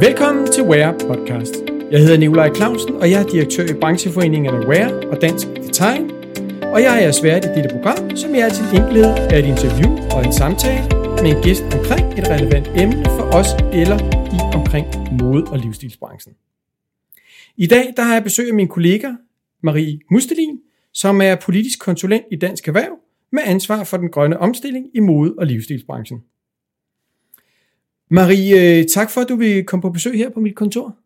Velkommen til Wear Podcast. Jeg hedder Nikolaj Clausen, og jeg er direktør i brancheforeningerne Wear og Dansk Design. Og jeg er svært i dette program, som jeg er til enkelhed af et interview og en samtale med en gæst omkring et relevant emne for os eller i omkring mode- og livsstilsbranchen. I dag der har jeg besøg af min kollega Marie Mustelin, som er politisk konsulent i Dansk Erhverv med ansvar for den grønne omstilling i mode- og livsstilsbranchen. Marie, tak for, at du vil komme på besøg her på mit kontor.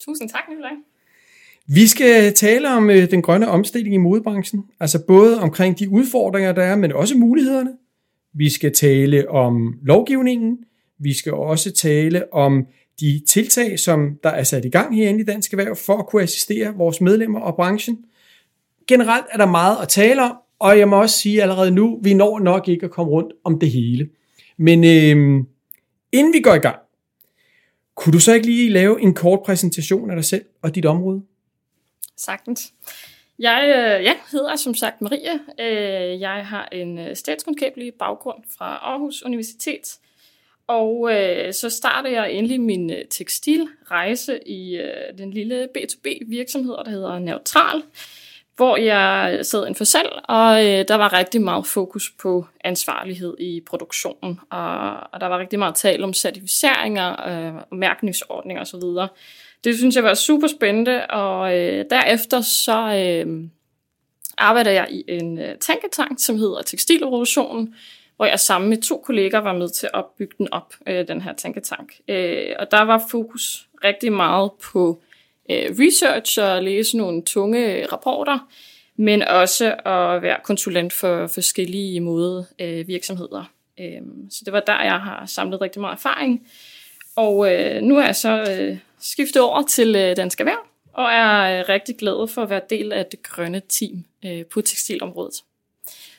Tusind tak, Nicolaj. Vi skal tale om øh, den grønne omstilling i modebranchen, altså både omkring de udfordringer, der er, men også mulighederne. Vi skal tale om lovgivningen. Vi skal også tale om de tiltag, som der er sat i gang herinde i Dansk Erhverv for at kunne assistere vores medlemmer og branchen. Generelt er der meget at tale om, og jeg må også sige allerede nu, vi når nok ikke at komme rundt om det hele. Men øh, Inden vi går i gang, kunne du så ikke lige lave en kort præsentation af dig selv og dit område? Sagtens. Jeg øh, ja, hedder som sagt Maria. Øh, jeg har en øh, statskundskabelig baggrund fra Aarhus Universitet. Og øh, så startede jeg endelig min øh, tekstilrejse i øh, den lille B2B virksomhed, der hedder Neutral hvor jeg sad en for salg, og øh, der var rigtig meget fokus på ansvarlighed i produktionen, og, og der var rigtig meget tale om certificeringer, øh, mærkningsordninger osv. Det synes jeg var super spændende, og øh, derefter så øh, arbejder jeg i en øh, tænketank, som hedder Tekstilrevolutionen, hvor jeg sammen med to kolleger var med til at opbygge den op, øh, den her tænketank. Øh, og der var fokus rigtig meget på øh, Øh, research og læse nogle tunge rapporter, men også at være konsulent for forskellige måde øh, virksomheder. Øhm, så det var der, jeg har samlet rigtig meget erfaring. Og øh, nu er jeg så skiftet over til Dansk Erhverv, og er rigtig glad for at være del af det grønne team på tekstilområdet.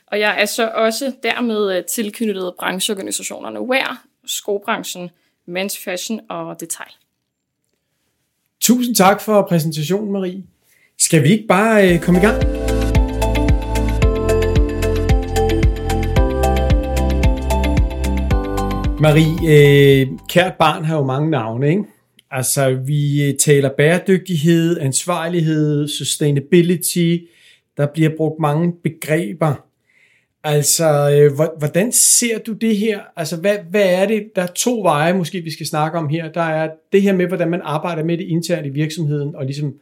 Og jeg er så også dermed tilknyttet brancheorganisationerne WEAR, skobranchen, Men's Fashion og Detail. Tusind tak for præsentationen, Marie. Skal vi ikke bare øh, komme i gang? Marie, øh, kært barn har jo mange navne, ikke? Altså, vi øh, taler bæredygtighed, ansvarlighed, sustainability. Der bliver brugt mange begreber. Altså, øh, hvordan ser du det her? Altså, hvad, hvad er det? Der er to veje, måske vi skal snakke om her. Der er det her med, hvordan man arbejder med det internt i virksomheden, og ligesom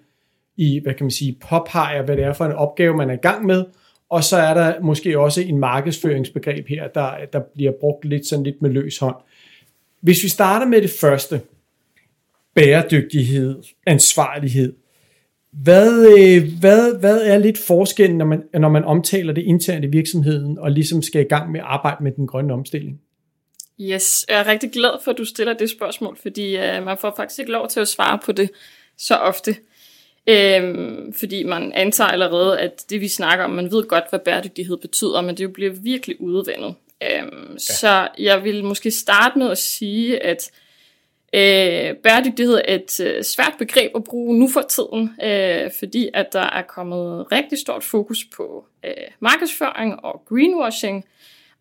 i, hvad kan man sige, påpeger, hvad det er for en opgave, man er i gang med. Og så er der måske også en markedsføringsbegreb her, der, der bliver brugt lidt sådan lidt med løs hånd. Hvis vi starter med det første, bæredygtighed, ansvarlighed, hvad, øh, hvad, hvad er lidt forskellen, når man, når man omtaler det internt i virksomheden, og ligesom skal i gang med at arbejde med den grønne omstilling? Yes, jeg er rigtig glad for, at du stiller det spørgsmål, fordi uh, man får faktisk ikke lov til at svare på det så ofte. Øhm, fordi man antager allerede, at det vi snakker om, man ved godt, hvad bæredygtighed betyder, men det bliver virkelig udvandet. Øhm, ja. Så jeg vil måske starte med at sige, at Øh, bæredygtighed er et øh, svært begreb at bruge nu for tiden, øh, fordi at der er kommet rigtig stort fokus på øh, markedsføring og greenwashing,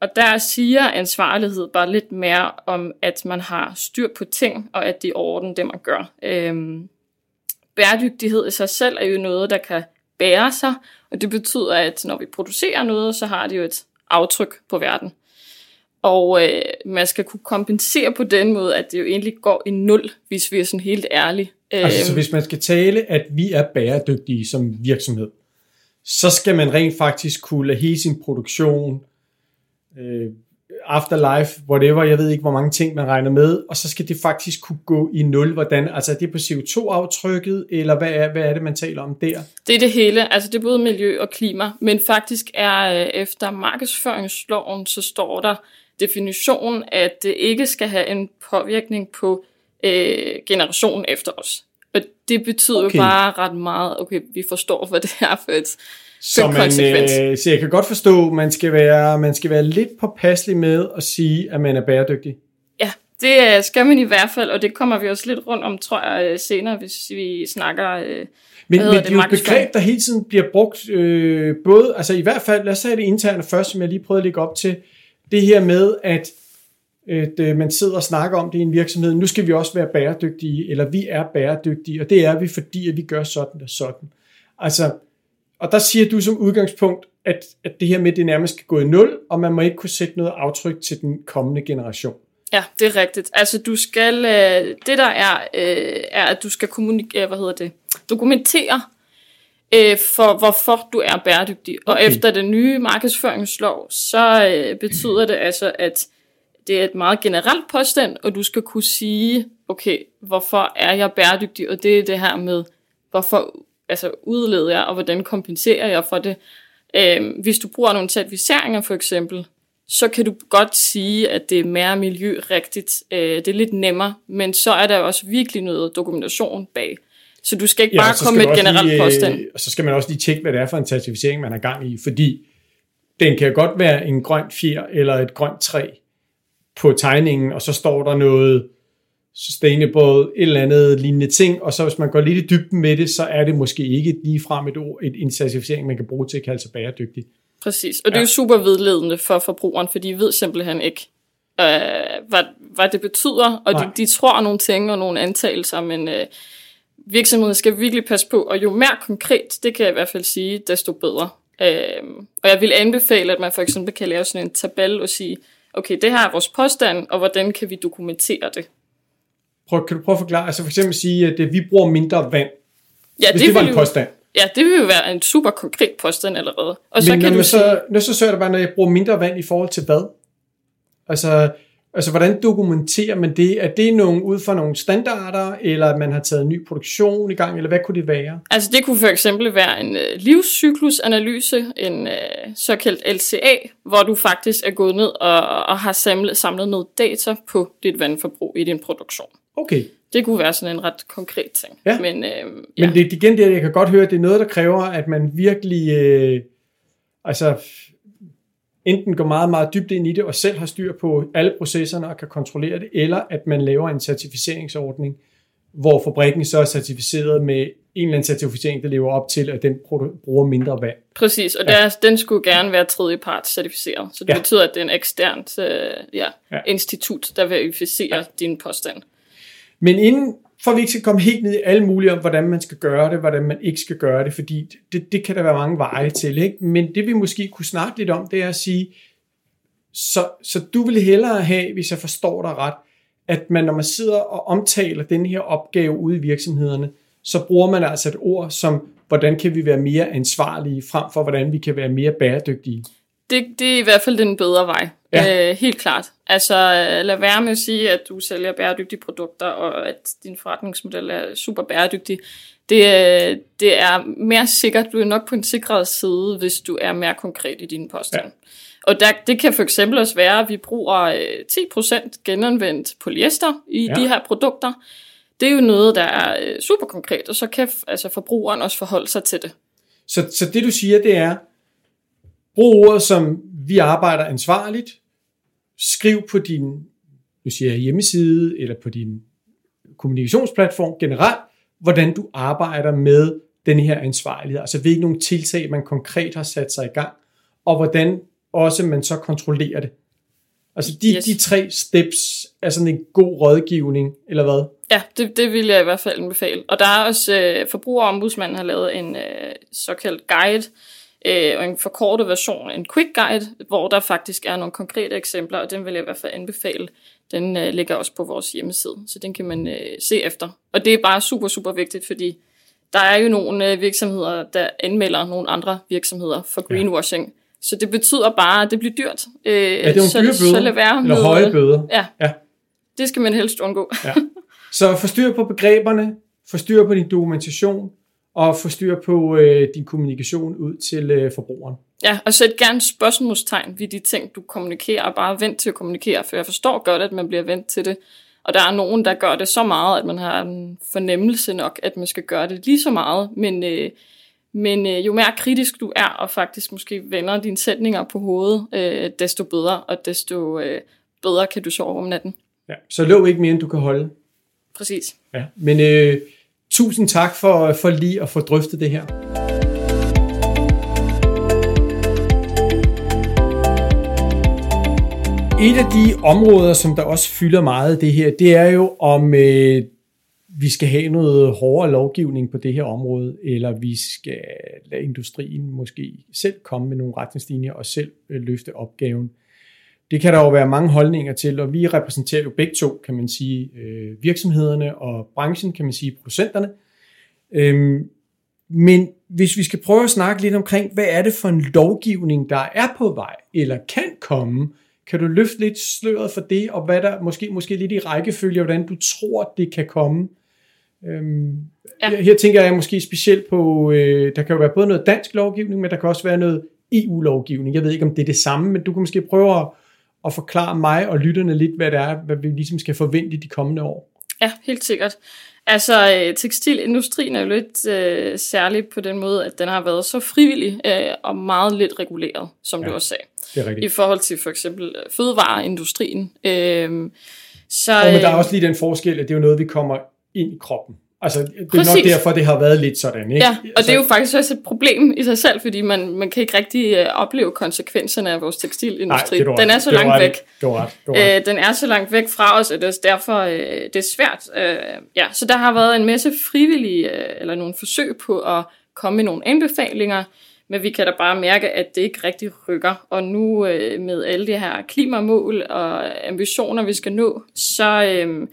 og der siger ansvarlighed bare lidt mere om, at man har styr på ting, og at det er orden, det man gør. Øh, bæredygtighed i sig selv er jo noget, der kan bære sig, og det betyder, at når vi producerer noget, så har det jo et aftryk på verden. Og øh, man skal kunne kompensere på den måde, at det jo egentlig går i nul, hvis vi er sådan helt ærlige. Altså, så hvis man skal tale, at vi er bæredygtige som virksomhed, så skal man rent faktisk kunne lade hele sin produktion, øh, afterlife, whatever, jeg ved ikke, hvor mange ting man regner med, og så skal det faktisk kunne gå i nul. Hvordan, altså er det på CO2-aftrykket, eller hvad er, hvad er det, man taler om der? Det er det hele, altså det er både miljø og klima, men faktisk er øh, efter markedsføringsloven, så står der, definition, at det ikke skal have en påvirkning på øh, generationen efter os. Og det betyder okay. jo bare ret meget, okay, vi forstår, hvad det er for et så, man, øh, så jeg kan godt forstå, man skal være, man skal være lidt påpasselig med at sige, at man er bæredygtig. Ja, det øh, skal man i hvert fald, og det kommer vi også lidt rundt om, tror jeg, øh, senere, hvis vi snakker... Øh, men, men det, det er jo et begreb, der hele tiden bliver brugt, øh, både, altså i hvert fald, lad os sige det interne først, som jeg lige prøvede at lægge op til, det her med, at at øh, man sidder og snakker om det i en virksomhed, nu skal vi også være bæredygtige, eller vi er bæredygtige, og det er vi, fordi at vi gør sådan og sådan. Altså, og der siger du som udgangspunkt, at, at det her med, det nærmest skal gå i nul, og man må ikke kunne sætte noget aftryk til den kommende generation. Ja, det er rigtigt. Altså du skal, øh, det der er, øh, er at du skal kommunikere, øh, hvad hedder det, dokumentere, øh, for hvorfor du er bæredygtig. Og Okay. efter den nye markedsføringslov, så øh, betyder det altså, at det er et meget generelt påstand, og du skal kunne sige, okay, hvorfor er jeg bæredygtig, og det er det her med, hvorfor altså, udleder jeg, og hvordan kompenserer jeg for det. Øh, hvis du bruger nogle certificeringer for eksempel, så kan du godt sige, at det er mere miljørigtigt. Øh, det er lidt nemmere, men så er der også virkelig noget dokumentation bag. Så du skal ikke bare så komme med et generelt lige, påstand. øh, Og så skal man også lige tjekke, hvad det er for en certificering, man har gang i, fordi den kan godt være en grøn fjer eller et grønt træ på tegningen, og så står der noget sustainable, et eller andet lignende ting, og så hvis man går lidt i dybden med det, så er det måske ikke lige frem et ord, et, en certificering, man kan bruge til at kalde sig bæredygtig. Præcis, og det er Ja. jo super vedledende for forbrugeren, for de ved simpelthen ikke, øh, hvad, hvad det betyder, og de, de tror nogle ting og nogle antagelser, men øh, virksomheden skal virkelig passe på, og jo mere konkret, det kan jeg i hvert fald sige, desto bedre. Øh, og jeg vil anbefale, at man for eksempel kan lave sådan en tabel og sige, okay, det her er vores påstand, og hvordan kan vi dokumentere det? Prøv, kan du prøve at forklare, altså for eksempel sige, at øh, vi bruger mindre vand, Ja, hvis det, det var en jo, påstand. ja, det vil jo være en super konkret påstand allerede. Og så Men kan når du man sige, så, når så søger det bare, når jeg bruger mindre vand i forhold til hvad? Altså, altså hvordan dokumenterer man det? Er det nogle, ud fra nogle standarder, eller at man har taget ny produktion i gang, eller hvad kunne det være? Altså det kunne for eksempel være en øh, livscyklusanalyse, en øh, såkaldt LCA, hvor du faktisk er gået ned og, og har samlet, samlet noget data på dit vandforbrug i din produktion. Okay, Det kunne være sådan en ret konkret ting. Ja. Men, øh, men ja. det er igen det, jeg kan godt høre, det er noget, der kræver, at man virkelig, øh, altså enten går meget, meget dybt ind i det, og selv har styr på alle processerne og kan kontrollere det, eller at man laver en certificeringsordning, hvor fabrikken så er certificeret med en eller anden certificering, der lever op til, at den bruger mindre vand. Præcis, og der, den skulle gerne være tredjepart certificeret. Så det Ja. ja. betyder, at det er en eksternt øh, ja, Ja. ja. institut, der verificerer ja. din påstand. Men inden for vi ikke skal komme helt ned i alle mulige om, hvordan man skal gøre det, hvordan man ikke skal gøre det, fordi det, det kan der være mange veje til. Ikke? Men det vi måske kunne snakke lidt om, det er at sige, så, så du vil hellere have, hvis jeg forstår dig ret, at man, når man sidder og omtaler den her opgave ude i virksomhederne, så bruger man altså et ord som, hvordan kan vi være mere ansvarlige, frem for hvordan vi kan være mere bæredygtige. Det, det er i hvert fald den bedre vej. Ja. Øh, helt klart. Altså øh, lad være med at sige, at du sælger bæredygtige produkter, og at din forretningsmodel er super bæredygtig. Det, øh, det er mere sikkert, du er nok på en sikret side, hvis du er mere konkret i dine påstande. Ja. Og der, det kan for eksempel også være, at vi bruger øh, 10% genanvendt polyester i Ja. de her produkter. Det er jo noget, der er øh, super konkret, og så kan altså, forbrugeren også forholde sig til det. Så, så det du siger, det er, brug ordet som, vi arbejder ansvarligt, skriv på din nu siger jeg hjemmeside, eller på din kommunikationsplatform generelt, hvordan du arbejder med den her ansvarlighed. Altså hvilke nogle tiltag, man konkret har sat sig i gang, og hvordan også man så kontrollerer det. Altså de, yes. De tre steps er sådan en god rådgivning, eller hvad? Ja, det, det vil jeg i hvert fald anbefale. Og der er også, øh, forbrugerombudsmanden har lavet en øh, såkaldt guide, øh, og en forkortet version, en quick guide, hvor der faktisk er nogle konkrete eksempler, og den vil jeg i hvert fald anbefale. Den øh, ligger også på vores hjemmeside, så den kan man øh, se efter. Og det er bare super, super vigtigt, fordi der er jo nogle øh, virksomheder, der anmelder nogle andre virksomheder for greenwashing. Ja. Så det betyder bare, at det bliver dyrt. Øh, Ja, det er så, dyre så bøder, lad være eller med, høje bøder. Ja, Ja. det skal man helst undgå. Ja. Så få styr på begreberne, få styr på din dokumentation, og få styr på øh, din kommunikation ud til øh, forbrugeren. Ja, og sæt gerne spørgsmålstegn ved de ting, du kommunikerer, og bare vent til at kommunikere, for jeg forstår godt, at man bliver vendt til det. Og der er nogen, der gør det så meget, at man har en fornemmelse nok, at man skal gøre det lige så meget, men, øh, men øh, jo mere kritisk du er, og faktisk måske vender dine sætninger på hovedet, øh, desto bedre, og desto øh, bedre kan du sove om natten. Ja. Så lov ikke mere, end du kan holde. Præcis. Ja. Men øh, tusind tak for, for lige at få drøftet det her. Et af de områder, som der også fylder meget det her, det er jo om øh, vi skal have noget hårdere lovgivning på det her område, eller vi skal lade industrien måske selv komme med nogle retningslinjer og selv øh, løfte opgaven. Det kan der jo være mange holdninger til, og vi repræsenterer jo begge to, kan man sige, øh, virksomhederne og branchen, kan man sige, producenterne. Øhm, men hvis vi skal prøve at snakke lidt omkring, hvad er det for en lovgivning, der er på vej, eller kan komme, kan du løfte lidt sløret for det, og hvad der måske, måske lidt i rækkefølge, hvordan du tror, det kan komme? Øhm, ja. her, her tænker jeg måske specielt på, øh, der kan jo være både noget dansk lovgivning, men der kan også være noget EU-lovgivning. Jeg ved ikke, om det er det samme, men du kan måske prøve at, at forklare mig og lytterne lidt, hvad det er, hvad vi ligesom skal forvente de kommende år. Ja, helt sikkert. Altså, øh, tekstilindustrien er jo lidt øh, særlig på den måde, at den har været så frivillig øh, og meget lidt reguleret, som ja, du også sagde. Det er rigtigt. I forhold til for eksempel øh, fødevareindustrien. Øh, så, og men der er øh, også lige den forskel, at det er jo noget, vi kommer ind i kroppen. Altså, det er Præcis. nok derfor, det har været lidt sådan, ikke? Ja, og altså, det er jo faktisk også et problem i sig selv, fordi man, man kan ikke rigtig uh, opleve konsekvenserne af vores tekstilindustri. Nej, den er så langt væk. Det ret, det ret. Uh, den er så langt væk fra os, at det er derfor uh, det er svært. Uh, ja, så der har været en masse frivillige, uh, eller nogle forsøg på at komme med nogle anbefalinger, men vi kan da bare mærke, at det ikke rigtig rykker. Og nu uh, med alle de her klimamål og ambitioner, vi skal nå, så... Uh,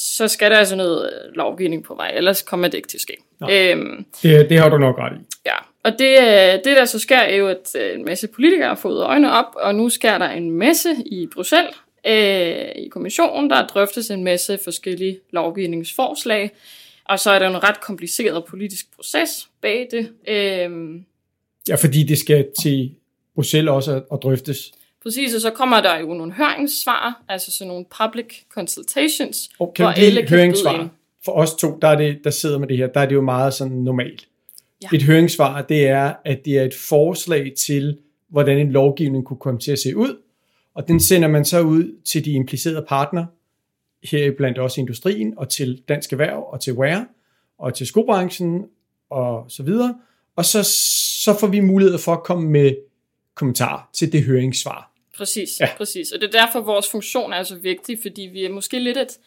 så skal der altså noget lovgivning på vej, ellers kommer det ikke til at ske. Øhm, det, det har du nok ret i. Ja, og det, øh, det der så sker, er jo, at øh, en masse politikere har fået øjnene op, og nu sker der en masse i Bruxelles, øh, i kommissionen, der drøftes en masse forskellige lovgivningsforslag, og så er der en ret kompliceret politisk proces bag det. Øhm, ja, fordi det skal til Bruxelles også at drøftes. Præcis, og så kommer der jo nogle høringssvar, altså sådan nogle public consultations, okay, hvor alle kan høringssvar. For os to, der, er det, der sidder med det her, der er det jo meget sådan normalt. Ja. Et høringssvar, det er, at det er et forslag til, hvordan en lovgivning kunne komme til at se ud, og den sender man så ud til de implicerede partner, her blandt også industrien, og til Dansk Erhverv, og til WARE, og til skobranchen, og så videre. Og så, så får vi mulighed for at komme med kommentar til det høringssvar. Præcis, ja. præcis. Og det er derfor, vores funktion er så vigtig, fordi vi er måske lidt et,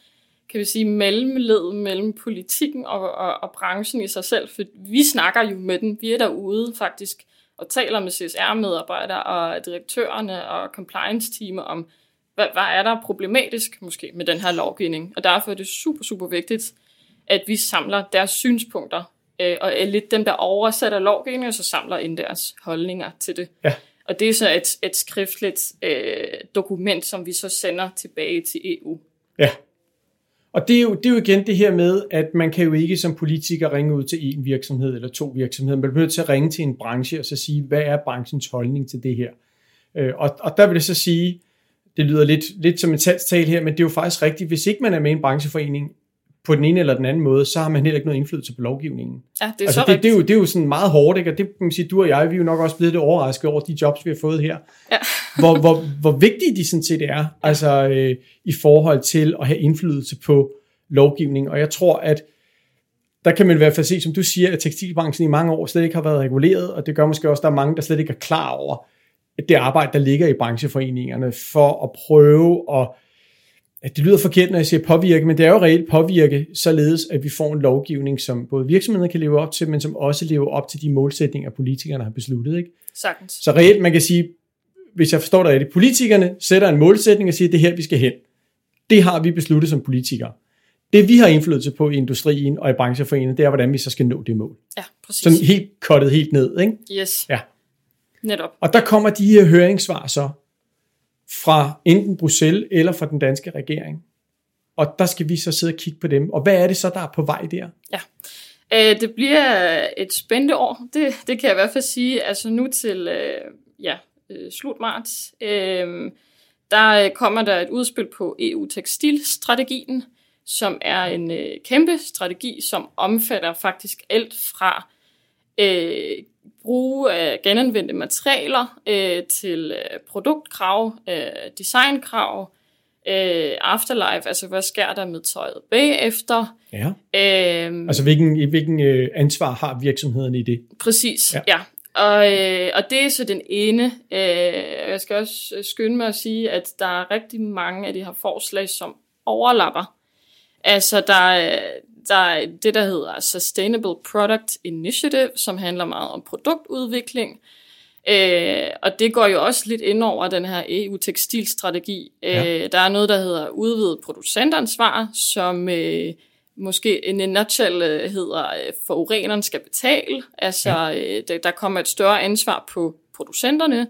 kan vi sige, mellemled mellem politikken og, og, og branchen i sig selv, for vi snakker jo med den. Vi er derude faktisk og taler med CSR-medarbejdere og direktørerne og compliance-teamet om, hvad, hvad er der problematisk måske med den her lovgivning. Og derfor er det super, super vigtigt, at vi samler deres synspunkter, øh, og er lidt dem, der oversætter lovgivningen, og så samler ind deres holdninger til det. Ja. Og det er så et, et skriftligt øh, dokument, som vi så sender tilbage til EU. Ja. Og det er, jo, det er jo igen det her med, at man kan jo ikke som politiker ringe ud til en virksomhed eller to virksomheder. Man bliver nødt til at ringe til en branche og så sige, hvad er branchens holdning til det her? Øh, og, og der vil det så sige, det lyder lidt, lidt som en salgstal her, men det er jo faktisk rigtigt, hvis ikke man er med i en brancheforening, på den ene eller den anden måde, så har man heller ikke noget indflydelse på lovgivningen. Ja, det er altså, så det, det, er jo, det er jo sådan meget hårdt, ikke? og det kan man sige, du og jeg, vi er jo nok også blevet lidt overrasket over de jobs, vi har fået her. Ja. hvor, hvor, hvor vigtige de sådan set er, altså øh, i forhold til at have indflydelse på lovgivning. Og jeg tror, at der kan man i hvert fald se, som du siger, at tekstilbranchen i mange år slet ikke har været reguleret, og det gør måske også, at der er mange, der slet ikke er klar over det arbejde, der ligger i brancheforeningerne, for at prøve at at det lyder forkert, når jeg siger påvirke, men det er jo reelt påvirke, således at vi får en lovgivning, som både virksomheder kan leve op til, men som også lever op til de målsætninger, politikerne har besluttet. Ikke? Sagtens. Så reelt, man kan sige, hvis jeg forstår dig rigtigt, politikerne sætter en målsætning og siger, at det er her, vi skal hen. Det har vi besluttet som politikere. Det vi har indflydelse på i industrien og i brancheforeningen, det er, hvordan vi så skal nå det mål. Ja, præcis. Sådan helt kottet helt ned, ikke? Yes. Ja. Netop. Og der kommer de her høringssvar så, fra enten Bruxelles eller fra den danske regering. Og der skal vi så sidde og kigge på dem. Og hvad er det så, der er på vej der? Ja, øh, det bliver et spændende år. Det, det kan jeg i hvert fald sige. Altså nu til øh, ja, øh, slut marts, øh, der øh, kommer der et udspil på EU-tekstilstrategien, som er en øh, kæmpe strategi, som omfatter faktisk alt fra øh, bruge af genanvendte materialer øh, til øh, produktkrav, øh, designkrav, øh, afterlife, altså hvad sker der med tøjet bagefter. Ja. Øh, altså hvilken, hvilken øh, ansvar har virksomheden i det? Præcis, ja. ja. Og, øh, og det er så den ene. Øh, jeg skal også skynde mig at sige, at der er rigtig mange af de her forslag, som overlapper. Altså, der er, der er det, der hedder Sustainable Product Initiative, som handler meget om produktudvikling. Øh, og det går jo også lidt ind over den her EU-tekstilstrategi. Ja. Øh, der er noget, der hedder udvidet producentansvar, som øh, måske a nutshell øh, hedder, øh, forureneren skal betale. Altså, ja. øh, der, der kommer et større ansvar på producenterne. Øh,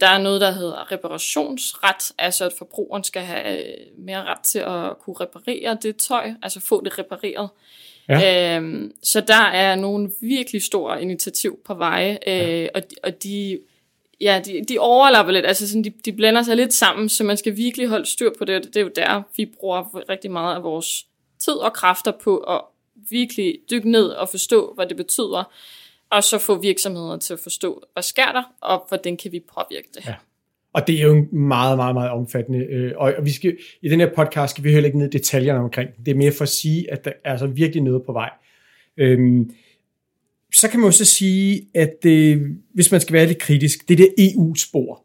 der er noget, der hedder reparationsret, altså at forbrugeren skal have øh, mere ret til at kunne reparere det tøj, altså få det repareret. Ja. Øh, så der er nogle virkelig store initiativ på vej, øh, ja. og, og de, ja, de, de overlapper lidt, altså sådan, de, de blander sig lidt sammen, så man skal virkelig holde styr på det. Det er jo der, vi bruger rigtig meget af vores tid og kræfter på at virkelig dykke ned og forstå, hvad det betyder, og så få virksomheder til at forstå, hvad sker der, og hvordan kan vi påvirke det. Ja. Og det er jo meget, meget, meget omfattende. Øh, og vi skal, i den her podcast skal vi heller ikke ned i detaljerne omkring. Det er mere for at sige, at der er altså virkelig noget på vej. Øhm, så kan man også sige, at det, hvis man skal være lidt kritisk, det er EU-spor.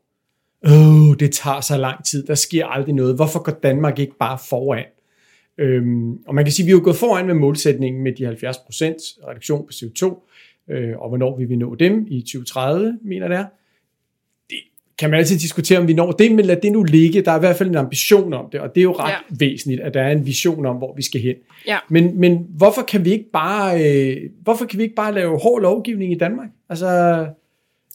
E Åh, oh, det tager så lang tid, der sker aldrig noget. Hvorfor går Danmark ikke bare foran? Øhm, og man kan sige, at vi er jo gået foran med målsætningen med de 70% reduktion på CO2, øh, og hvornår vi vil nå dem i 2030, mener det er. Det kan man altid diskutere, om vi når det, men lad det nu ligge. Der er i hvert fald en ambition om det, og det er jo ret ja. væsentligt, at der er en vision om, hvor vi skal hen. Ja. Men, men hvorfor kan vi ikke bare, øh, hvorfor kan vi ikke bare lave hård lovgivning i Danmark? Altså,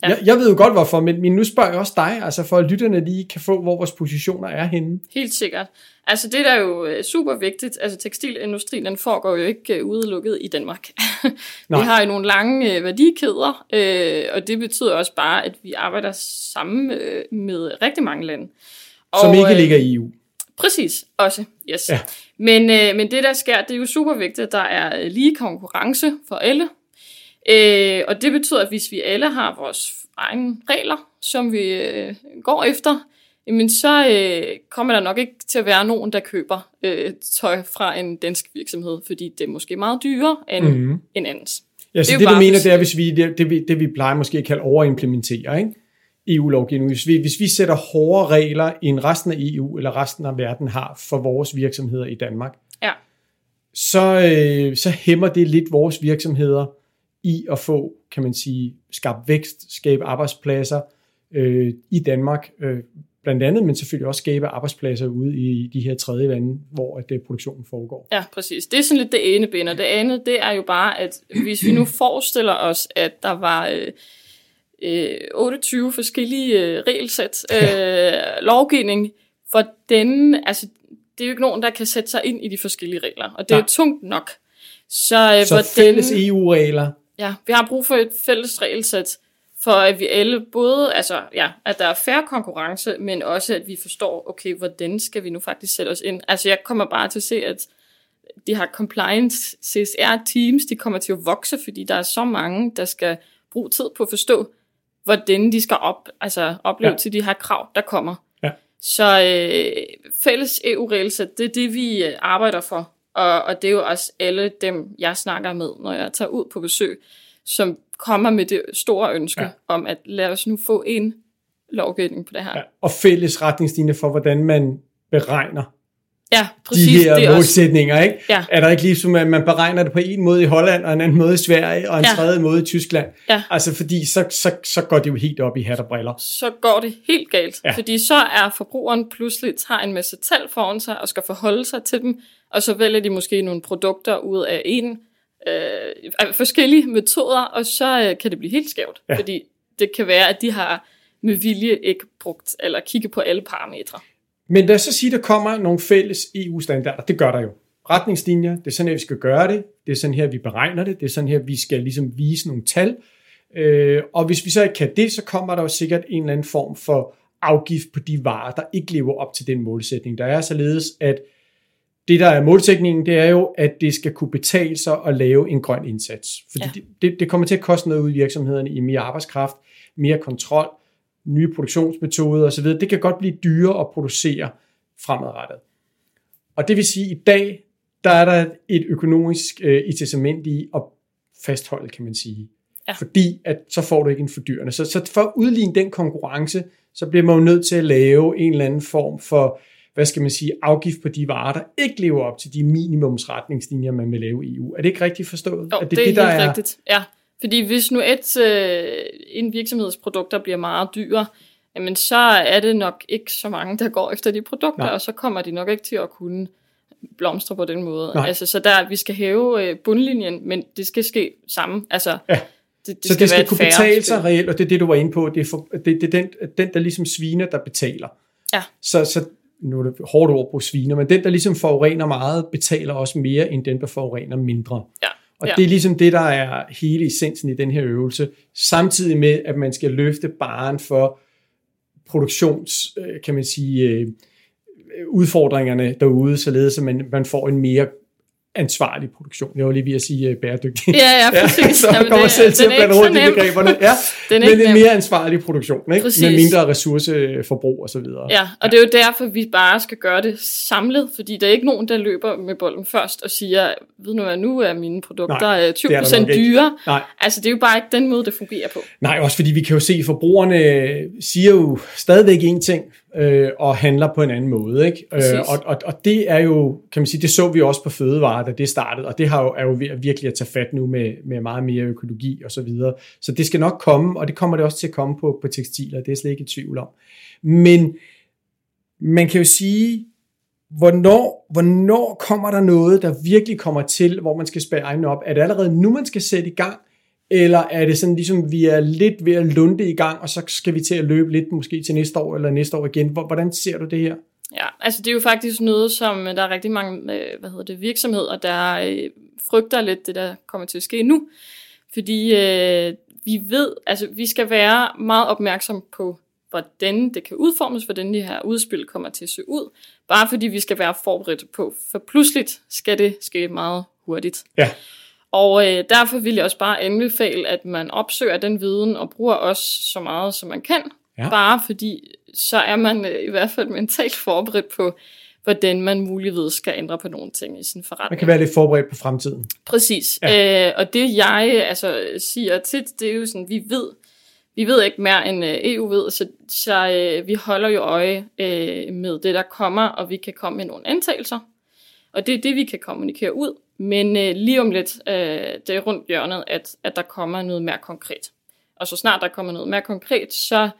Ja. Jeg, jeg ved jo godt hvorfor, men, men nu spørger jeg også dig, altså for at lytterne lige kan få, hvor vores positioner er henne. Helt sikkert. Altså det der er jo øh, super vigtigt, altså tekstilindustrien den foregår jo ikke øh, udelukket i Danmark. vi har jo nogle lange øh, værdikæder, og det betyder også bare, at vi arbejder sammen med rigtig mange lande. Som og, ikke ligger i EU. Præcis, også, yes. Ja. Men, men det der sker, det er jo super vigtigt, at der er lige konkurrence for alle Øh, og det betyder, at hvis vi alle har vores egne regler, som vi øh, går efter, jamen så øh, kommer der nok ikke til at være nogen, der køber øh, tøj fra en dansk virksomhed, fordi det er måske meget dyrere end mm-hmm. en andens. Ja, så det, det du mener, det er, hvis vi, det, det, det vi plejer måske at kalde overimplementere, ikke? EU-lovgivning. Hvis vi, hvis vi sætter hårdere regler, end resten af EU eller resten af verden har for vores virksomheder i Danmark, ja. så, øh, så hæmmer det lidt vores virksomheder i at få, kan man sige, skabt vækst, skabe arbejdspladser øh, i Danmark, øh, blandt andet, men selvfølgelig også skabe arbejdspladser ude i de her tredje lande, hvor at det, produktionen foregår. Ja, præcis. Det er sådan lidt det ene ben, og det andet, det er jo bare, at hvis vi nu forestiller os, at der var øh, 28 øh, forskellige øh, regelsæt, øh, lovgivning, for den, altså, det er jo ikke nogen, der kan sætte sig ind i de forskellige regler, og det er jo tungt nok. Så, øh, så fælles EU-regler Ja, vi har brug for et fælles regelsæt, for at vi alle både, altså ja, at der er færre konkurrence, men også at vi forstår, okay, hvordan skal vi nu faktisk sætte os ind? Altså jeg kommer bare til at se, at de her compliance CSR teams, de kommer til at vokse, fordi der er så mange, der skal bruge tid på at forstå, hvordan de skal op, altså opleve ja. til de her krav, der kommer. Ja. Så øh, fælles EU-regelsæt, det er det, vi øh, arbejder for. Og, og det er jo også alle dem, jeg snakker med, når jeg tager ud på besøg, som kommer med det store ønske ja. om, at lad os nu få en lovgivning på det her. Ja, og fælles retningslinjer for, hvordan man beregner ja, præcis, de her det målsætninger. Også. Ikke? Ja. Er der ikke ligesom, at man beregner det på en måde i Holland, og en anden måde i Sverige, og en ja. tredje måde i Tyskland? Ja. Altså fordi så, så, så går det jo helt op i hat og briller. Så går det helt galt, ja. fordi så er forbrugeren pludselig tager en masse tal foran sig, og skal forholde sig til dem, og så vælger de måske nogle produkter ud af en øh, forskellige metoder, og så øh, kan det blive helt skævt, ja. fordi det kan være, at de har med vilje ikke brugt, eller kigget på alle parametre. Men lad os så sige, at der kommer nogle fælles EU-standarder. Det gør der jo. Retningslinjer, det er sådan her, vi skal gøre det. Det er sådan her, vi beregner det. Det er sådan her, vi skal ligesom vise nogle tal. Øh, og hvis vi så ikke kan det, så kommer der jo sikkert en eller anden form for afgift på de varer, der ikke lever op til den målsætning. Der er således, at det, der er målsætningen, det er jo, at det skal kunne betale sig at lave en grøn indsats. Fordi ja. det, det kommer til at koste noget ud i virksomhederne i mere arbejdskraft, mere kontrol, nye produktionsmetoder osv. Det kan godt blive dyrere at producere fremadrettet. Og det vil sige, at i dag, der er der et økonomisk øh, incitament i at fastholde, kan man sige. Ja. Fordi at så får du ikke en fordyrende. Så, så for at udligne den konkurrence, så bliver man jo nødt til at lave en eller anden form for, hvad skal man sige, afgift på de varer, der ikke lever op til de minimumsretningslinjer, man vil lave i EU. Er det ikke rigtigt forstået? Jo, er det, det er det, helt er... rigtigt. Ja, fordi hvis nu et, øh, en virksomhedsprodukter bliver meget dyre, jamen så er det nok ikke så mange, der går efter de produkter, Nej. og så kommer de nok ikke til at kunne blomstre på den måde. Nej. Altså, så der, vi skal hæve øh, bundlinjen, men det skal ske sammen. Altså, ja. det, det så skal det skal kunne betale sig reelt, og det er det, du var inde på. Det er, for, det, det er den, den, der ligesom sviner, der betaler. Ja. Så, så nu er det hårdt ord på sviner, men den, der ligesom forurener meget, betaler også mere, end den, der forurener mindre. Ja. Og ja. det er ligesom det, der er hele essensen i den her øvelse, samtidig med, at man skal løfte baren for produktions, øh, kan man sige, øh, udfordringerne derude, således at man, man får en mere ansvarlig produktion. Jeg var lige ved at sige uh, bæredygtig. Ja, ja, præcis. så Jamen, kommer det, selv til at blande rundt i begreberne. Ja, den men en mere ansvarlig produktion, ikke? med mindre ressourceforbrug og så videre. Ja, og ja. det er jo derfor, vi bare skal gøre det samlet, fordi der er ikke nogen, der løber med bolden først og siger, ved nu hvad, nu er mine produkter Nej, 20% dyre. Nej. Altså, det er jo bare ikke den måde, det fungerer på. Nej, også fordi vi kan jo se, at forbrugerne siger jo stadigvæk en ting, øh, og handler på en anden måde. Ikke? Øh, og, og, og det er jo, kan man sige, det så vi også på fødevarer, da det startede, og det har jo, er jo virkelig at tage fat nu med, med meget mere økologi og så videre. Så det skal nok komme, og det kommer det også til at komme på, på tekstiler, det er slet ikke i tvivl om. Men man kan jo sige, hvornår, hvornår kommer der noget, der virkelig kommer til, hvor man skal spære egne op? Er det allerede nu, man skal sætte i gang? Eller er det sådan ligesom, vi er lidt ved at lunde i gang, og så skal vi til at løbe lidt måske til næste år eller næste år igen? Hvordan ser du det her? Ja, altså det er jo faktisk noget, som der er rigtig mange øh, hvad hedder det, virksomheder, der øh, frygter lidt det, der kommer til at ske nu. Fordi øh, vi ved, altså vi skal være meget opmærksom på, hvordan det kan udformes, hvordan de her udspil kommer til at se ud. Bare fordi vi skal være forberedt på, for pludseligt skal det ske meget hurtigt. Ja. Og øh, derfor vil jeg også bare anbefale, at man opsøger den viden og bruger også så meget, som man kan. Ja. Bare fordi, så er man øh, i hvert fald mentalt forberedt på, hvordan man muligvis skal ændre på nogle ting i sin forretning. Man kan være lidt forberedt på fremtiden. Præcis. Ja. Øh, og det jeg altså, siger tit, det er jo sådan, vi ved, vi ved ikke mere end øh, EU ved, så, så øh, vi holder jo øje øh, med det, der kommer, og vi kan komme med nogle antagelser. Og det er det, vi kan kommunikere ud. Men øh, lige om lidt, øh, det er rundt hjørnet, at, at der kommer noget mere konkret. Og så snart der kommer noget mere konkret, så,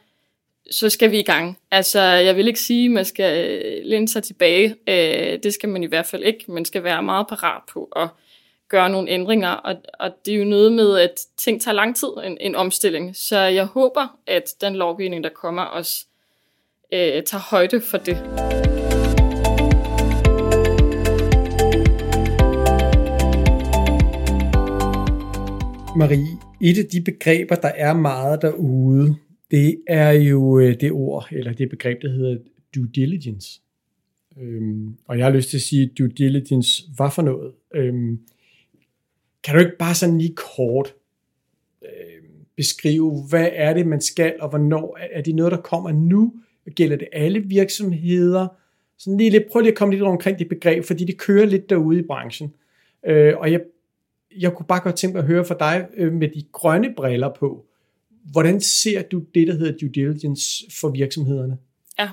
så skal vi i gang. Altså, jeg vil ikke sige, at man skal øh, læne sig tilbage. Øh, det skal man i hvert fald ikke. Man skal være meget parat på at gøre nogle ændringer. Og, og det er jo noget med, at ting tager lang tid, en, en omstilling. Så jeg håber, at den lovgivning, der kommer, også øh, tager højde for det. Marie, et af de begreber, der er meget derude, det er jo øh, det ord, eller det begreb, der hedder due diligence. Øhm, og jeg har lyst til at sige, due diligence, hvad for noget? Øhm, kan du ikke bare sådan lige kort øh, beskrive, hvad er det, man skal, og hvornår? Er det noget, der kommer nu? Gælder det alle virksomheder? Sådan lige lidt, prøv lige at komme lidt omkring det begreb, fordi det kører lidt derude i branchen. Øh, og jeg jeg kunne bare godt tænke mig at høre fra dig øh, med de grønne briller på. Hvordan ser du det, der hedder due diligence for virksomhederne? Ja,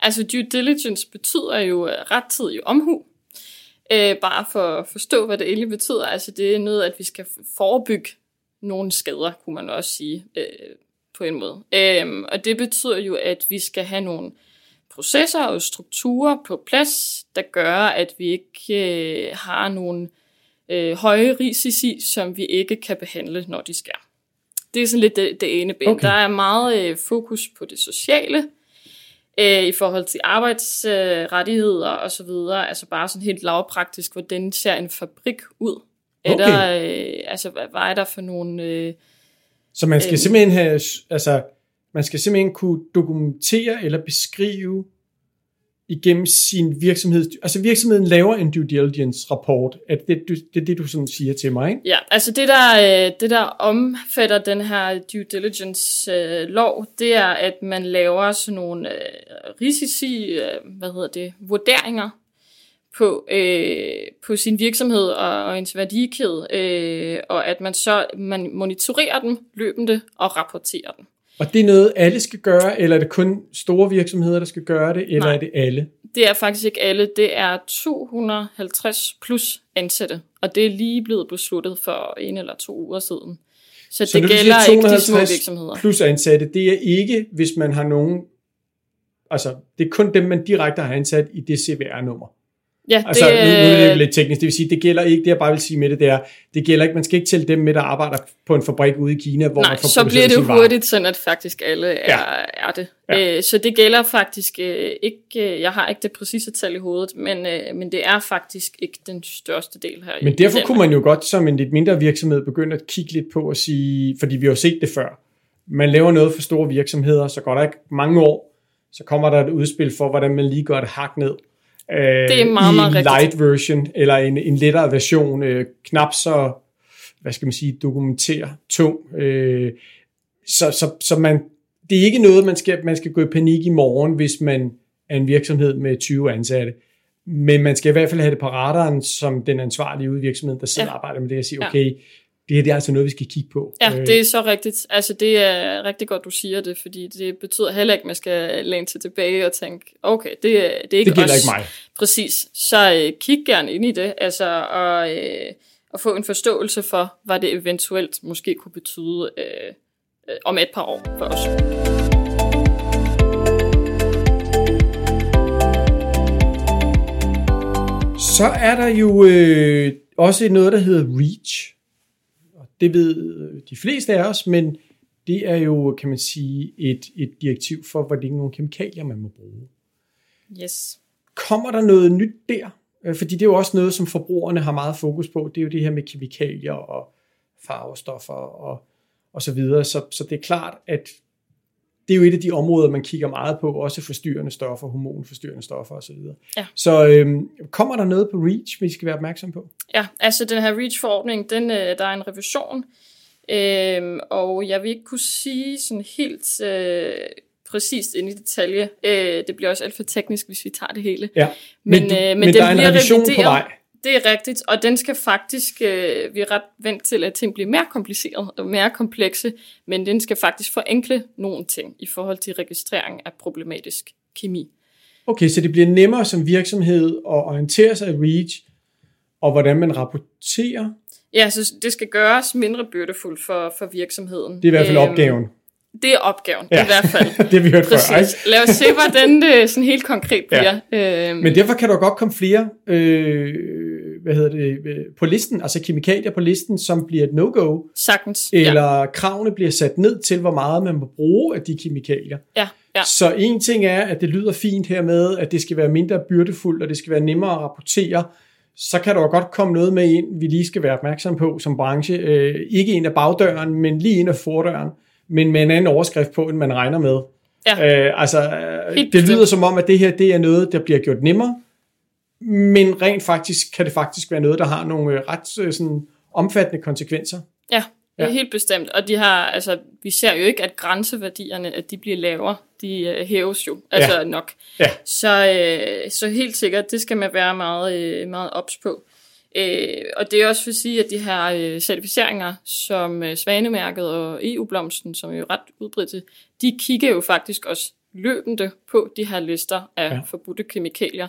altså due diligence betyder jo øh, rettidig omhu. Øh, bare for at forstå, hvad det egentlig betyder. Altså det er noget, at vi skal forebygge nogle skader, kunne man også sige øh, på en måde. Øh, og det betyder jo, at vi skal have nogle processer og strukturer på plads, der gør, at vi ikke øh, har nogle øh, høje risici, som vi ikke kan behandle, når de skal. Det er sådan lidt det, det ene ben. Okay. Der er meget øh, fokus på det sociale, øh, i forhold til arbejdsrettigheder øh, og så videre. Altså bare sådan helt lavpraktisk, hvordan ser en fabrik ud? Er okay. der, øh, altså hvad, hvad er der for nogle... Øh, så man skal øh, simpelthen have, altså man skal simpelthen kunne dokumentere eller beskrive igennem sin virksomhed. Altså virksomheden laver en due diligence rapport. At det, det, det er det, du sådan siger til mig, ikke? Ja, altså det der, øh, det der omfatter den her due diligence øh, lov, det er, at man laver sådan nogle øh, risici, øh, hvad hedder det, vurderinger på, øh, på sin virksomhed og, og ens værdikæde, øh, og at man så man monitorerer den løbende og rapporterer den. Og det er noget, alle skal gøre, eller er det kun store virksomheder, der skal gøre det, eller Nej. er det alle? Det er faktisk ikke alle. Det er 250 plus ansatte, og det er lige blevet besluttet for en eller to uger siden. Så, så det gælder siger ikke de små 250 virksomheder. Plus ansatte, det er ikke, hvis man har nogen, altså det er kun dem, man direkte har ansat i det CVR-nummer. Ja, Altså, det, nu, nu er det øh, lidt teknisk, det vil sige, det gælder ikke, det jeg bare vil sige med det, det er, det gælder ikke, man skal ikke tælle dem med, der arbejder på en fabrik ude i Kina, hvor Nej, man får så bliver det hurtigt sådan, at faktisk alle er, Ja. er det. Ja. Øh, så det gælder faktisk øh, ikke, jeg har ikke det præcise tal i hovedet, men, øh, men det er faktisk ikke den største del her. i Men derfor kunne man jo godt som en lidt mindre virksomhed begynde at kigge lidt på og sige, fordi vi har jo set det før, man laver noget for store virksomheder, så går der ikke mange år, så kommer der et udspil for, hvordan man lige gør det hak ned. Øh, Det er meget, i meget en rigtigt. light version, eller en, en lettere version, øh, knap så, hvad skal man sige, dokumentere tung. Øh, så så, så man, det er ikke noget, man skal, man skal gå i panik i morgen, hvis man er en virksomhed med 20 ansatte. Men man skal i hvert fald have det på radaren som den ansvarlige ude i virksomheden, der sidder Ja. arbejder med det, og sige, okay, det det er altså noget, vi skal kigge på. Ja, Øh, det er så rigtigt. Altså, det er rigtig godt, du siger det, fordi det betyder heller ikke, at man skal læne sig tilbage og tænke, okay, det, det er ikke det os. ikke mig. Præcis. Så øh, kig gerne ind i det, altså, og, øh, og få en forståelse for, hvad det eventuelt måske kunne betyde øh, øh, om et par år for os. Så er der jo øh, også noget, der hedder REACH. Det ved øh, de fleste af os, men det er jo, kan man sige, et, et direktiv for, hvordan nogle kemikalier man må bruge. Yes. Kommer der noget nyt der? Øh, Fordi det er jo også noget, som forbrugerne har meget fokus på. Det er jo det her med kemikalier og farvestoffer og, og så videre. Så, så det er klart, at det er jo et af de områder, man kigger meget på, også forstyrrende stoffer, hormonforstyrrende stoffer osv. Ja. Så øhm, kommer der noget på REACH, vi skal være opmærksom på? Ja, altså den her REACH-forordning, den, øh, der er en revision, øhm, og jeg vil ikke kunne sige sådan helt øh, præcist ind i detalje. Øh, det bliver også alt for teknisk, hvis vi tager det hele. Ja. Men, Men, øh, men men der er en revision på revideret. vej. Det er rigtigt, og den skal faktisk, øh, vi er ret vant til, at ting bliver mere kompliceret og mere komplekse, men den skal faktisk forenkle nogle ting i forhold til registrering af problematisk kemi. Okay, så det bliver nemmere som virksomhed at orientere sig i REACH, og hvordan man rapporterer. Ja, så det skal gøres mindre byrdefuldt for, for virksomheden. Det er i hvert fald Øhm, opgaven. Det er opgaven, Ja. i hvert fald. det vi hørt før. Præcis. Lad os se, hvordan det sådan helt konkret bliver. Ja. Øhm, Men derfor kan der godt komme flere øh, hvad hedder det, øh, på listen, altså kemikalier på listen, som bliver et no-go, sagtens. eller ja. kravene bliver sat ned til, hvor meget man må bruge af de kemikalier. Ja, ja. Så en ting er, at det lyder fint her med, at det skal være mindre byrdefuldt, og det skal være nemmere at rapportere. Så kan der jo godt komme noget med ind, vi lige skal være opmærksom på som branche. Øh, ikke ind af bagdøren, men lige ind af fordøren, men med en anden overskrift på, end man regner med. Ja. Øh, altså, Helt det lyder som om, at det her det er noget, der bliver gjort nemmere, men rent faktisk kan det faktisk være noget, der har nogle øh, ret øh, sådan, omfattende konsekvenser. Ja, det er Ja. helt bestemt. Og de har, altså, vi ser jo ikke, at grænseværdierne, at de bliver lavere. De øh, hæves jo, altså Ja. nok. Ja. Så, øh, så helt sikkert, det skal man være meget, øh, meget ops på. Øh, og det er også for at sige, at de her øh, certificeringer, som øh, Svanemærket og EU-blomsten, som er jo ret udbredte, de kigger jo faktisk også løbende på de her lister af Ja. forbudte kemikalier.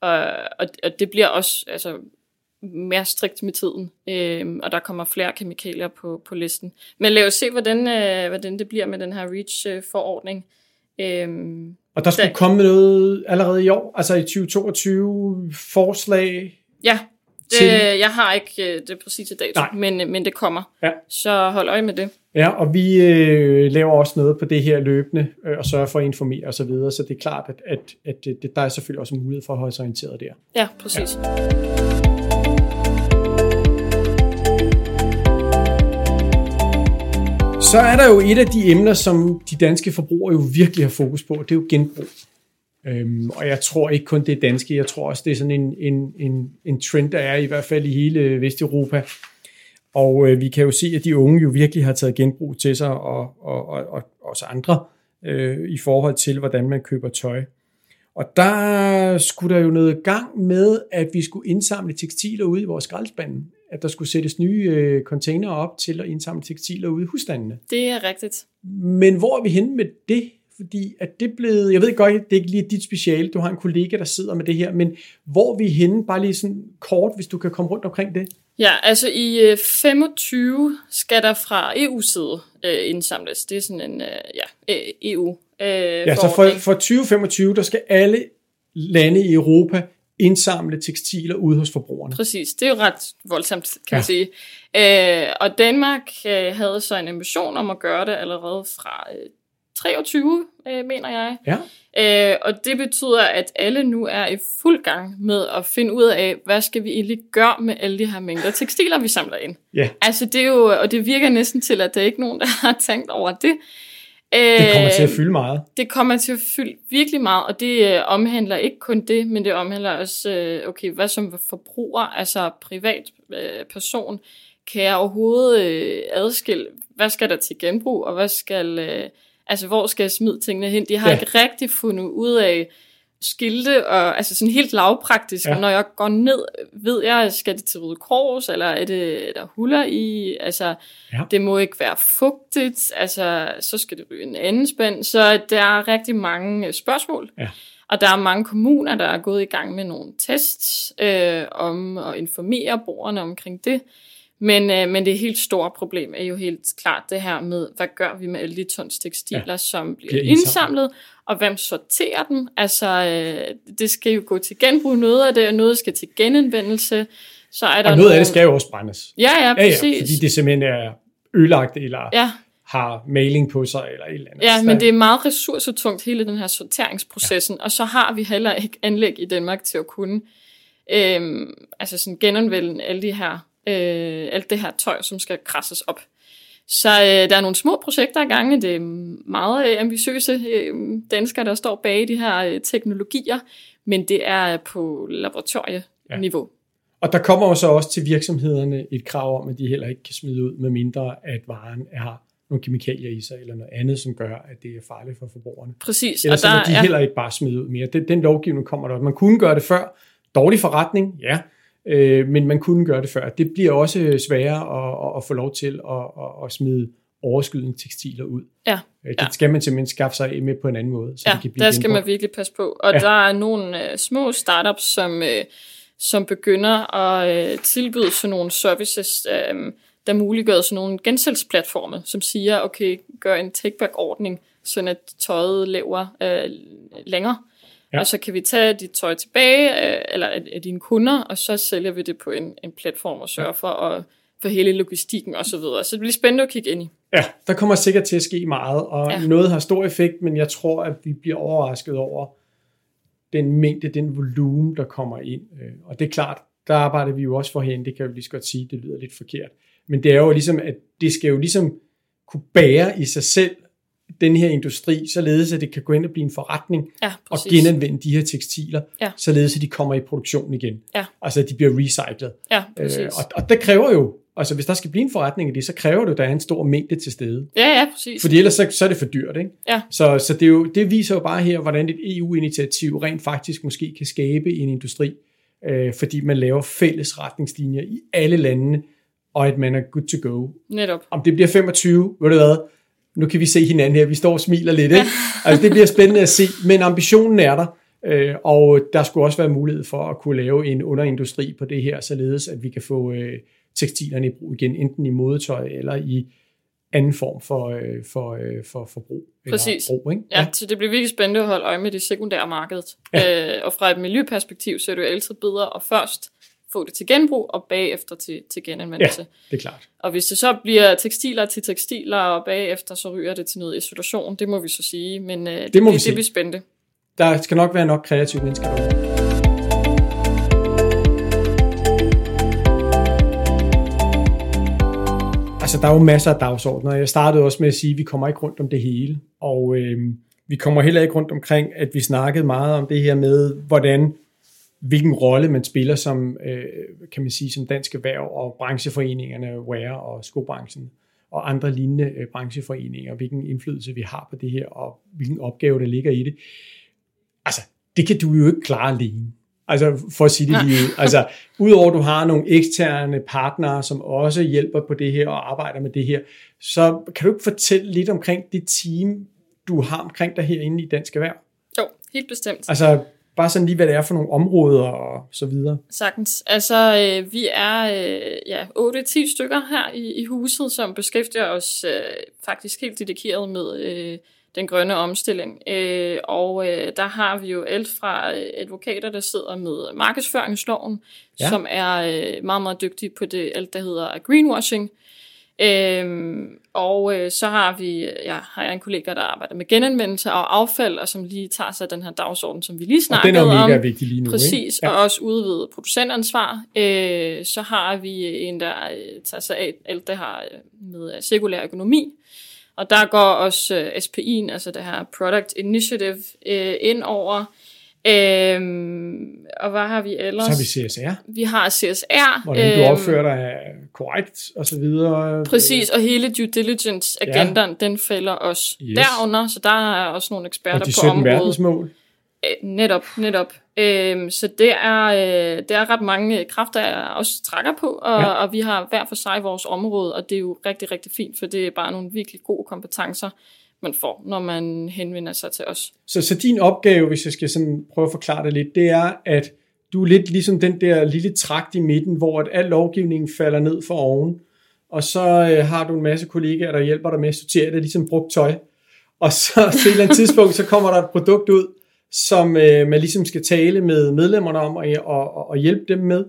Og, og, og det bliver også altså, mere strikt med tiden, øh, og der kommer flere kemikalier på, på listen. Men lad os se, hvordan, øh, hvordan det bliver med den her REACH-forordning. Øh, Og der skulle Det- komme noget allerede i år, altså i 2022, forslag. ja, Til- jeg har ikke øh, det præcise dato, Nej. men, øh, men det kommer. Ja. Så hold øje med det. Ja, og vi øh, laver også noget på det her løbende, øh, og sørger for at informere osv., så, videre, så det er klart, at, at, at det, der er selvfølgelig også en mulighed for at holde sig orienteret der. Ja, præcis. Ja. Så er der jo et af de emner, som de danske forbrugere jo virkelig har fokus på, det er jo genbrug. Øhm, og jeg tror ikke kun det er danske, jeg tror også det er sådan en, en, en, en trend, der er i hvert fald i hele Vesteuropa. Og øh, vi kan jo se, at de unge jo virkelig har taget genbrug til sig, og, og, og, og også andre, øh, i forhold til, hvordan man køber tøj. Og der skulle der jo noget gang med, at vi skulle indsamle tekstiler ude i vores skraldespande. At der skulle sættes nye øh, container op til at indsamle tekstiler ude i husstandene. Det er rigtigt. Men hvor er vi henne med det? Fordi at det blev, jeg ved godt, det er ikke lige dit speciale, du har en kollega, der sidder med det her, men hvor er vi henne, bare lige sådan kort, hvis du kan komme rundt omkring det? Ja, altså i 25 skal der fra EU-side øh, indsamles. Det er sådan en øh, ja, EU øh, Ja, så for, for 2025, der skal alle lande i Europa indsamle tekstiler ude hos forbrugerne. Præcis, det er jo ret voldsomt, kan ja. man sige. Øh, og Danmark øh, havde så en ambition om at gøre det allerede fra øh, 23, øh, mener jeg. Ja. Øh, og det betyder, at alle nu er i fuld gang med at finde ud af, hvad skal vi egentlig gøre med alle de her mængder tekstiler, vi samler ind. Ja. Altså det er jo, og det virker næsten til, at der er ikke nogen, der har tænkt over det. Det kommer til at øh, fylde meget. Det kommer til at fylde virkelig meget, og det øh, omhandler ikke kun det, men det omhandler også, øh, okay, hvad som forbruger, altså privat øh, person, kan jeg overhovedet øh, adskille, hvad skal der til genbrug, og hvad skal, øh, altså hvor skal jeg smide tingene hen? De har ja. ikke rigtig fundet ud af, skilte, og altså sådan helt lavpraktisk. Ja. Når jeg går ned, ved jeg, skal det til Røde Kors, eller er det er der huller i? Altså, ja. det må ikke være fugtigt, altså, så skal det ryge en anden spænd. Så der er rigtig mange øh, spørgsmål. Ja. Og der er mange kommuner, der er gået i gang med nogle tests øh, om at informere borgerne omkring det. Men, øh, men det helt store problem er jo helt klart det her med, hvad gør vi med alle de tons tekstiler, ja. som bliver, bliver indsamlet. og hvem sorterer dem? Altså, øh, det skal jo gå til genbrug, noget af det, og noget skal til genanvendelse. Så er der og noget nogle... af det skal jo også brændes. Ja, ja, præcis. Ja, ja, fordi det simpelthen er ødelagt, eller ja. har maling på sig, eller et eller andet. Ja, men det er meget ressourcetungt, hele den her sorteringsprocessen, ja. og så har vi heller ikke anlæg i Danmark til at kunne øhm, altså sådan genanvende alle de her øh, alt det her tøj, som skal krasses op. Så øh, der er nogle små projekter i gang. Det er meget øh, ambitiøse øh, danskere, der står bag de her øh, teknologier, men det er på laboratorieniveau. Ja. Og der kommer jo så også til virksomhederne et krav om, at de heller ikke kan smide ud, med mindre at varen har nogle kemikalier i sig, eller noget andet, som gør, at det er farligt for forbrugerne. Præcis. Ellers og der, så de ja. heller ikke bare smide ud mere. Den, den lovgivning kommer der. Man kunne gøre det før. Dårlig forretning, ja øh, men man kunne gøre det før. Det bliver også sværere at, at, at få lov til at, at, at smide overskydende tekstiler ud. Ja. Øh, det ja. skal man simpelthen skaffe sig med på en anden måde. Så ja, det kan blive der skal man virkelig passe på. Og ja. der er nogle uh, små startups, som, uh, som begynder at uh, tilbyde sådan nogle services, uh, der muliggør sådan nogle gensalgsplatforme, som siger, okay, gør en take-back-ordning, sådan at tøjet lever uh, længere. Ja. Og så kan vi tage dit tøj tilbage, øh, eller af, af dine kunder, og så sælger vi det på en, en platform og sørger for at for hele logistikken og så videre. Så det bliver spændende at kigge ind i. Ja, der kommer sikkert til at ske meget, og ja. noget har stor effekt, men jeg tror, at vi bliver overrasket over den mængde, den volumen, der kommer ind. Øh, og det er klart, der arbejder vi jo også for hen, det kan jeg lige så godt sige, det lyder lidt forkert. Men det er jo ligesom, at det skal jo ligesom kunne bære i sig selv den her industri, således at det kan gå ind og blive en forretning ja, og genanvende de her tekstiler, ja. således at de kommer i produktion igen. Ja. Altså at de bliver recyclet. Ja, øh, og, og det kræver jo, altså hvis der skal blive en forretning i det, så kræver det, at der er en stor mængde til stede. Ja, ja, præcis. Fordi ellers så, så er det for dyrt, ikke? Ja. Så, så det, er jo, det viser jo bare her, hvordan et EU-initiativ rent faktisk måske kan skabe en industri, øh, fordi man laver fælles retningslinjer i alle landene, og at man er good to go. Netop. Om det bliver 25, ved du hvad, nu kan vi se hinanden her, vi står og smiler lidt, ikke? Altså, det bliver spændende at se, men ambitionen er der, øh, og der skulle også være mulighed for at kunne lave en underindustri på det her, således at vi kan få øh, tekstilerne i brug igen, enten i modetøj eller i anden form for, øh, for, for forbrug. Præcis. Brug, ikke? Ja. ja, så det bliver virkelig spændende at holde øje med det sekundære marked. Ja. Øh, og fra et miljøperspektiv, så er det jo altid bedre at først få det til genbrug, og bagefter til, til genanvendelse. Ja, det er klart. Og hvis det så bliver tekstiler til tekstiler, og bagefter så ryger det til noget isolation, det må vi så sige, men øh, det, det, må det, vi det bliver spændende. Der skal nok være nok kreative mennesker derude. Altså, der er jo masser af dagsordner. Jeg startede også med at sige, at vi kommer ikke rundt om det hele. Og øh, vi kommer heller ikke rundt omkring, at vi snakkede meget om det her med, hvordan hvilken rolle man spiller som, øh, kan man sige, som dansk erhverv og brancheforeningerne, wear og skobranchen og andre lignende øh, brancheforeninger, hvilken indflydelse vi har på det her, og hvilken opgave der ligger i det. Altså, det kan du jo ikke klare alene. Altså for at sige det lige. Altså udover at du har nogle eksterne partnere, som også hjælper på det her og arbejder med det her, så kan du ikke fortælle lidt omkring det team, du har omkring dig herinde i Dansk Erhverv? Jo, helt bestemt. Altså bare sådan lige, hvad det er for nogle områder og så videre. Sagtens. Altså, øh, vi er øh, ja, 8-10 stykker her i, i huset, som beskæftiger os øh, faktisk helt dedikeret med øh, den grønne omstilling. Øh, og øh, der har vi jo alt fra øh, advokater, der sidder med markedsføringsloven, ja. som er øh, meget, meget dygtige på det, alt der hedder greenwashing. Øhm, og øh, så har vi, ja, har jeg en kollega, der arbejder med genanvendelse og affald, og som lige tager sig den her dagsorden, som vi lige snakkede om. Den er mega om. vigtig lige nu, Præcis, ikke? Ja. og også udvidet producentansvar. Øh, så har vi en, der øh, tager sig af alt det her med cirkulær økonomi. Og der går også øh, SPI'en, altså det her Product Initiative, øh, ind over. Øhm, og hvad har vi ellers? Så har vi CSR. Vi har CSR. Hvordan du øhm, opfører dig korrekt og så videre. Præcis, og hele due diligence-agendaen, ja. den falder også yes. derunder, så der er også nogle eksperter og de på området. verdensmål. Øh, netop, netop. Øhm, så det er, øh, det er ret mange kræfter, jeg også trækker på, og, ja. og vi har hver for sig vores område, og det er jo rigtig, rigtig fint, for det er bare nogle virkelig gode kompetencer, man får, når man henvender sig til os. Så, så din opgave, hvis jeg skal sådan prøve at forklare det lidt, det er, at du er lidt ligesom den der lille trakt i midten, hvor at al lovgivningen falder ned for oven, og så øh, har du en masse kollegaer, der hjælper dig med at sortere det, ligesom brugt tøj. Og så til et eller andet tidspunkt, så kommer der et produkt ud, som øh, man ligesom skal tale med medlemmerne om og, og, og hjælpe dem med.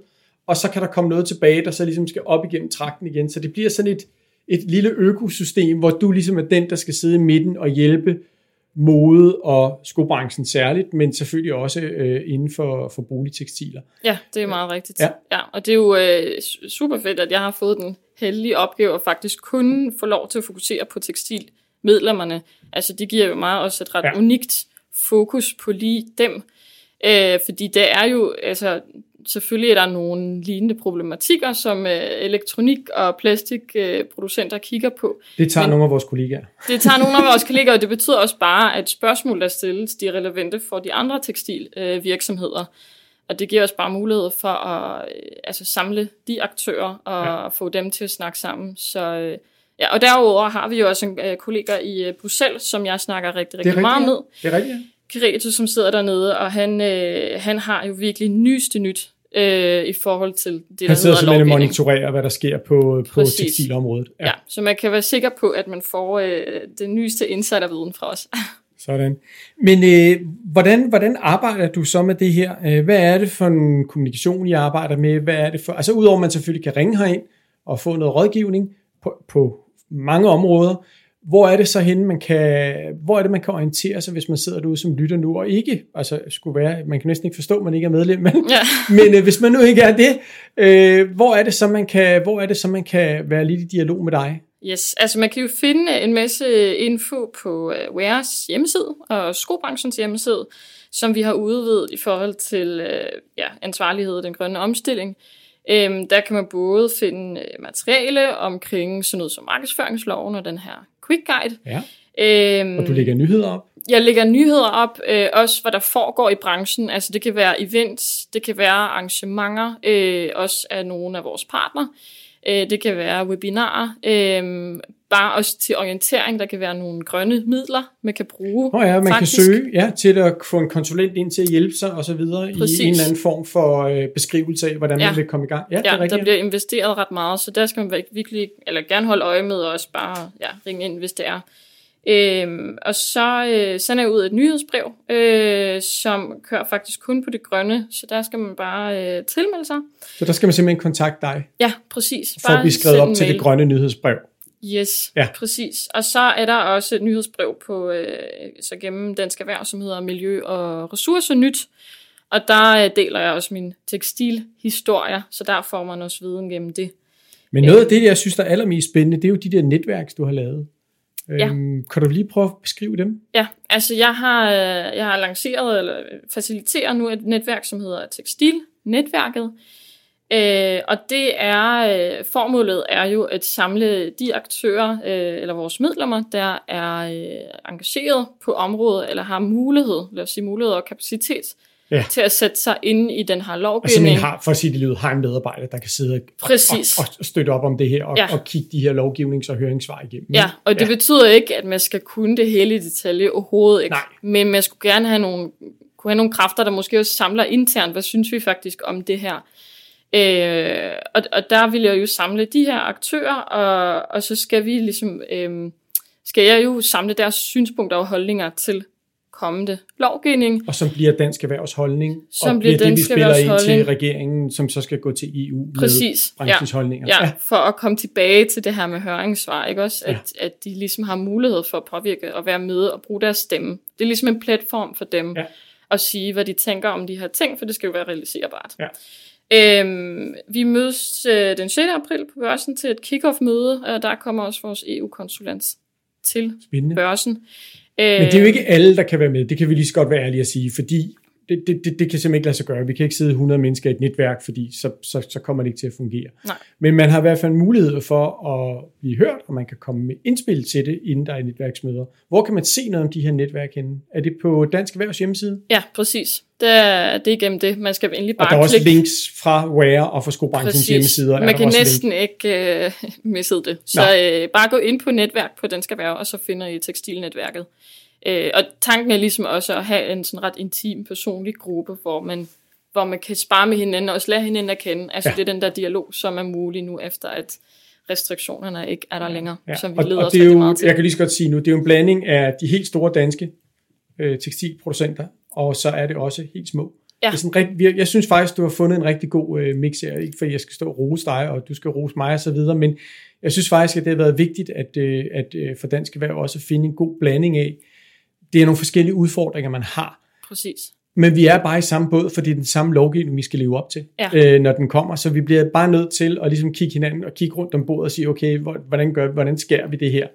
Og så kan der komme noget tilbage, der så ligesom skal op igennem trakten igen. Så det bliver sådan et, et lille økosystem, hvor du ligesom er den, der skal sidde i midten og hjælpe mode og skobranchen særligt, men selvfølgelig også øh, inden for, for boligtekstiler. Ja, det er meget rigtigt. Ja. Ja, og det er jo øh, super fedt, at jeg har fået den heldige opgave at faktisk kunne få lov til at fokusere på tekstilmedlemmerne. Altså det giver jo meget også et ret ja. unikt fokus på lige dem. Øh, fordi det er jo, altså selvfølgelig er der nogle lignende problematikker, som øh, elektronik- og plastikproducenter øh, kigger på. Det tager Men nogle af vores kollegaer. Det tager nogle af vores kollegaer, og det betyder også bare, at spørgsmål, der stilles, de er relevante for de andre tekstilvirksomheder. Øh, og det giver os bare mulighed for at øh, altså samle de aktører og ja. få dem til at snakke sammen. Så, øh, ja, og derudover har vi jo også en øh, kollega i øh, Bruxelles, som jeg snakker rigtig, rigtig meget med. Det er rigtigt, ja. Grete, som sidder dernede, og han, øh, han har jo virkelig nyeste nyt øh, i forhold til det, der Han sidder simpelthen og monitorerer, hvad der sker på, på tekstilområdet. Ja. ja, så man kan være sikker på, at man får øh, den nyeste insiderviden fra os. Sådan. Men øh, hvordan, hvordan arbejder du så med det her? Øh, hvad er det for en kommunikation, I arbejder med? Hvad er det for, altså udover at man selvfølgelig kan ringe herind og få noget rådgivning på, på mange områder, hvor er det så henne, man kan, hvor er det, man kan orientere sig, hvis man sidder derude som lytter nu, og ikke, altså skulle være, man kan næsten ikke forstå, at man ikke er medlem, men, ja. men øh, hvis man nu ikke er det, øh, hvor er det så, man kan, hvor er det så, man kan være lidt i dialog med dig? Yes, altså man kan jo finde en masse info på uh, Wares hjemmeside og skobranchens hjemmeside, som vi har udvidet i forhold til uh, ja, ansvarlighed og den grønne omstilling. Um, der kan man både finde uh, materiale omkring sådan noget som markedsføringsloven og den her quick guide. Ja. Øhm, og du lægger nyheder op? Jeg lægger nyheder op, øh, også hvad der foregår i branchen. Altså det kan være events, det kan være arrangementer, øh, også af nogle af vores partnere. Øh, det kan være webinarer, øh, bare også til orientering. Der kan være nogle grønne midler, man kan bruge. Oh ja, man faktisk. kan søge ja, til at få en konsulent ind til at hjælpe sig og så videre i en eller anden form for øh, beskrivelse af, hvordan ja. man vil komme i gang. Ja, ja det er rigtigt. der bliver investeret ret meget, så der skal man virkelig, eller gerne holde øje med og også bare ja, ringe ind, hvis det er. Øhm, og så øh, sender jeg ud et nyhedsbrev, øh, som kører faktisk kun på det grønne, så der skal man bare øh, tilmelde sig. Så der skal man simpelthen kontakte dig? Ja, præcis. For bare at blive skrevet op til det grønne nyhedsbrev? Yes, ja. præcis. Og så er der også et nyhedsbrev på, øh, så gennem Dansk Erhverv, som hedder Miljø og Ressourcer Nyt. Og der øh, deler jeg også min tekstilhistorie, så der får man også viden gennem det. Men noget af det, jeg synes, der er allermest spændende, det er jo de der netværk, du har lavet. Ja. Øhm, kan du lige prøve at beskrive dem? Ja, altså jeg har, øh, jeg har lanceret eller faciliterer nu et netværk, som hedder Tekstilnetværket. Øh, og det er, øh, formålet er jo at samle de aktører, øh, eller vores medlemmer, der er øh, engageret på området, eller har mulighed, lad os sige mulighed og kapacitet, ja. til at sætte sig ind i den her lovgivning. Altså har, for at sige det lyder, har en medarbejder, der kan sidde og, Præcis. og, og støtte op om det her, og, ja. og kigge de her lovgivnings- og høringssvar igennem. Ja, og det ja. betyder ikke, at man skal kunne det hele i detalje overhovedet ikke. Nej. Men man skulle gerne have nogle, kunne have nogle kræfter, der måske også samler internt, hvad synes vi faktisk om det her. Øh, og, og der vil jeg jo samle de her aktører, og, og så skal vi ligesom, øh, skal jeg jo samle deres synspunkter og holdninger til kommende lovgivning. Og som bliver dansk erhvervs holdning, som og bliver, bliver det, vi spiller ind holdning. til regeringen, som så skal gå til EU Præcis. med branchens ja. holdninger. Ja, for at komme tilbage til det her med høringssvar, ikke også? At, Ja. at de ligesom har mulighed for at påvirke og være med og bruge deres stemme. Det er ligesom en platform for dem Ja. at sige, hvad de tænker om de her ting, for det skal jo være realiserbart. Ja. Øhm, vi mødes øh, den 6. april på børsen til et kick-off-møde, og der kommer også vores EU-konsulent til Spændende. børsen. Men det er jo ikke alle, der kan være med. Det kan vi lige så godt være ærlige at sige, fordi det, det, det, det kan simpelthen ikke lade sig gøre. Vi kan ikke sidde 100 mennesker i et netværk, fordi så, så, så kommer det ikke til at fungere. Nej. Men man har i hvert fald mulighed for at blive hørt, og man kan komme med indspil til det, inden der er netværksmøder. Hvor kan man se noget om de her netværk henne? Er det på Dansk Erhvervs hjemmeside? Ja, præcis. Det er, det er igennem det. Man skal endelig bare og der er også klikke. links fra Ware og fra skobranchens Præcis. hjemmesider. er Man kan næsten ikke øh, misse det. Så øh, bare gå ind på netværk på Dansk Erhverv, og så finder I tekstilnetværket. Øh, og tanken er ligesom også at have en sådan ret intim, personlig gruppe, hvor man, hvor man kan spare med hinanden og også lære hinanden at kende. Altså Ja. det er den der dialog, som er mulig nu, efter at restriktionerne ikke er der længere, Ja. som vi og, leder og os det er jo, meget til. jeg kan lige så godt sige nu, det er jo en blanding af de helt store danske øh, tekstilproducenter, og så er det også helt små. Ja. Det er sådan rigtig, jeg synes faktisk, du har fundet en rigtig god øh, mix her, ikke fordi jeg skal stå og rose dig, og du skal rose mig og så videre, men jeg synes faktisk, at det har været vigtigt, at, øh, at øh, for Dansk Erhverv også at finde en god blanding af, det er nogle forskellige udfordringer, man har, Præcis. men vi er bare i samme båd, for det er den samme lovgivning, vi skal leve op til, Ja. øh, når den kommer. Så vi bliver bare nødt til at ligesom kigge hinanden og kigge rundt om bordet og sige, okay, hvor- hvordan, gør, hvordan skærer vi det her?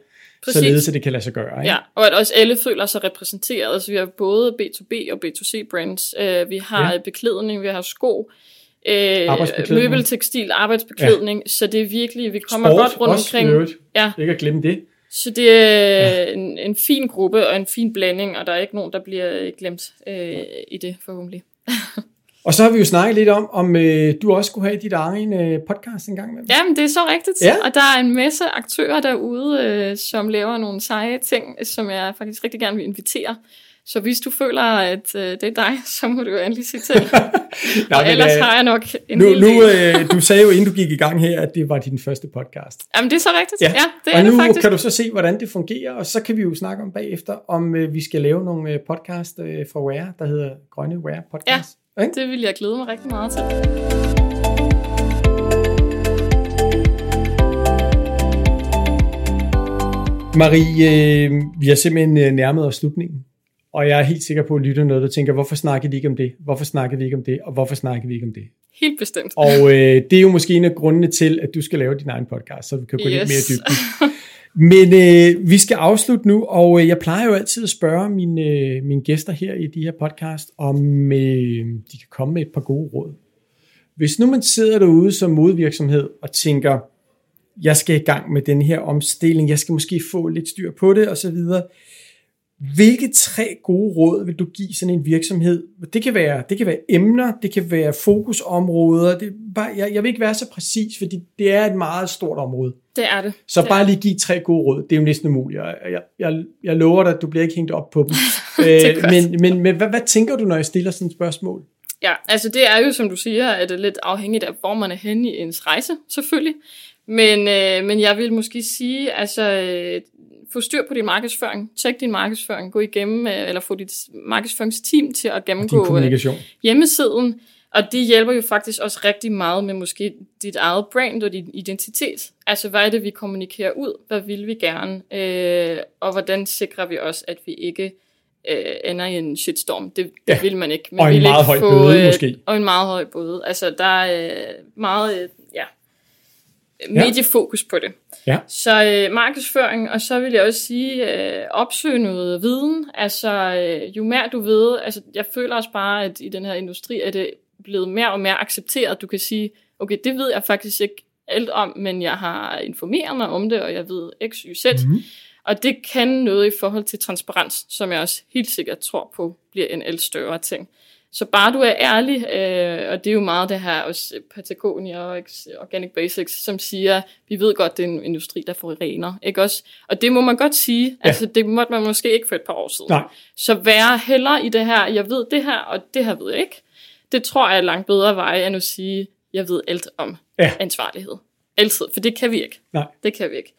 Præcis. Således, at det kan lade sig gøre. Ikke? Ja, og at også alle føler sig repræsenteret. Altså, vi har både B2B og B2C brands. Uh, vi har Ja. beklædning, vi har sko, uh, møbeltekstil, arbejdsbeklædning. Ja. Så det er virkelig, vi kommer Sport godt rundt også, omkring. øvrigt. Ja, Ikke at glemme det. Så det er ja. en, en fin gruppe og en fin blanding, og der er ikke nogen, der bliver glemt uh, i det forhåbentlig. Og så har vi jo snakket lidt om, om øh, du også skulle have dit egen øh, podcast en gang med. Jamen, det er så rigtigt. Ja. Og der er en masse aktører derude, øh, som laver nogle seje ting, som jeg faktisk rigtig gerne vil invitere. Så hvis du føler, at øh, det er dig, så må du jo endelig sige til. Og men, ellers øh, har jeg nok en Nu, nu øh, du sagde jo, inden du gik i gang her, at det var din første podcast. Jamen, det er så rigtigt. Ja, ja det og er nu det faktisk. kan du så se, hvordan det fungerer, og så kan vi jo snakke om bagefter, om øh, vi skal lave nogle øh, podcast øh, for Ware, der hedder Grønne Ware Podcast. Ja. Ikke? Det vil jeg glæde mig rigtig meget til. Marie, øh, vi har simpelthen øh, nærmet os slutningen. Og jeg er helt sikker på, at lytte noget, der tænker, hvorfor snakker vi ikke om det? Hvorfor snakker vi ikke om det? Og hvorfor snakker vi ikke om det? Helt bestemt. Og øh, det er jo måske en af grundene til, at du skal lave din egen podcast, så vi kan gå yes. lidt mere dybden. Men øh, vi skal afslutte nu, og øh, jeg plejer jo altid at spørge mine, øh, mine gæster her i de her podcast, om øh, de kan komme med et par gode råd. Hvis nu man sidder derude som modvirksomhed og tænker, jeg skal i gang med den her omstilling, jeg skal måske få lidt styr på det osv., hvilke tre gode råd vil du give sådan en virksomhed? Det kan være, det kan være emner, det kan være fokusområder. Det bare, jeg, jeg vil ikke være så præcis, fordi det er et meget stort område. Det er det. Så det bare lige give tre gode råd. Det er jo næsten umuligt. Jeg, jeg, jeg, jeg lover dig, at du bliver ikke hængt op på dem. Er øh, men men, men hvad, hvad tænker du, når jeg stiller sådan et spørgsmål? Ja, altså det er jo, som du siger, at det er lidt afhængigt af, hvor man er henne i ens rejse, selvfølgelig. Men, øh, men jeg vil måske sige, altså, øh, få styr på din markedsføring. Tjek din markedsføring. Gå igennem, øh, eller få dit markedsføringsteam til at gennemgå øh, hjemmesiden. Og det hjælper jo faktisk også rigtig meget med måske dit eget brand og din identitet. Altså, hvad er det, vi kommunikerer ud? Hvad vil vi gerne? Øh, og hvordan sikrer vi også, at vi ikke øh, ender i en shitstorm? Det, det Ja. vil man ikke. Man Og en vil meget ikke høj få, bøde, øh, måske. Og en meget høj bøde. Altså, der er øh, meget mediefokus på det. Ja. Så øh, markedsføring, og så vil jeg også sige, øh, opsøg noget viden. Altså, øh, jo mere du ved, altså, jeg føler også bare, at i den her industri er det blevet mere og mere accepteret. Du kan sige, okay, det ved jeg faktisk ikke alt om, men jeg har informeret mig om det, og jeg ved x, y, z. Mm-hmm. Og det kan noget i forhold til transparens, som jeg også helt sikkert tror på bliver en el større ting. Så bare du er ærlig, øh, og det er jo meget det her også Patagonia og Organic Basics, som siger, vi ved godt, det er en industri, der forurener, ikke også? Og det må man godt sige, ja. altså det måtte man måske ikke for et par år siden. Nej. Så være heller i det her, jeg ved det her, og det her ved jeg ikke. Det tror jeg er langt bedre vej, end at sige, jeg ved alt om ja. ansvarlighed. Altid, for det kan vi ikke. Nej. Det kan vi ikke.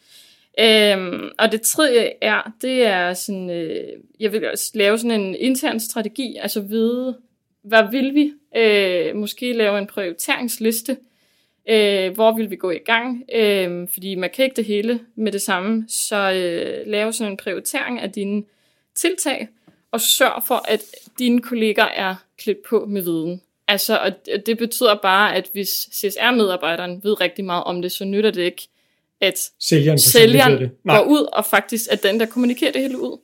Øhm, og det tredje er, det er sådan, øh, jeg vil også lave sådan en intern strategi, altså vide, hvad vil vi? Øh, måske lave en prioriteringsliste, øh, hvor vil vi gå i gang? Øh, fordi man kan ikke det hele med det samme, så øh, lave sådan en prioritering af dine tiltag, og sørg for, at dine kolleger er klædt på med viden. Altså, og det betyder bare, at hvis CSR-medarbejderen ved rigtig meget om det, så nytter det ikke, at sælgeren, sælgeren det. går ud, og faktisk at den, der kommunikerer det hele ud.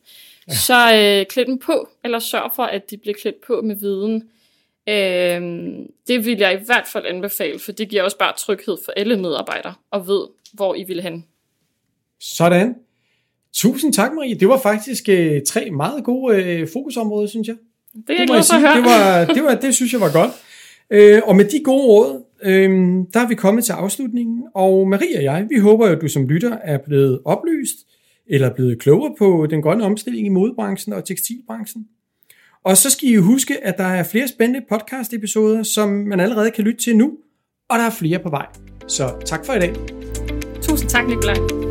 Ja. Så øh, klæd dem på, eller sørg for, at de bliver klædt på med viden. Øh, det vil jeg i hvert fald anbefale, for det giver også bare tryghed for alle medarbejdere, og ved, hvor I vil hen. Sådan. Tusind tak, Marie. Det var faktisk øh, tre meget gode øh, fokusområder, synes jeg. Det er jeg glad for at høre. Det, var, det, var, det synes jeg var godt. Øh, og med de gode råd, øh, der er vi kommet til afslutningen. Og Marie og jeg, vi håber at du som lytter er blevet oplyst, eller blevet klogere på den grønne omstilling i modebranchen og tekstilbranchen. Og så skal I huske, at der er flere spændende podcast-episoder, som man allerede kan lytte til nu, og der er flere på vej. Så tak for i dag. Tusind tak, Nikolaj.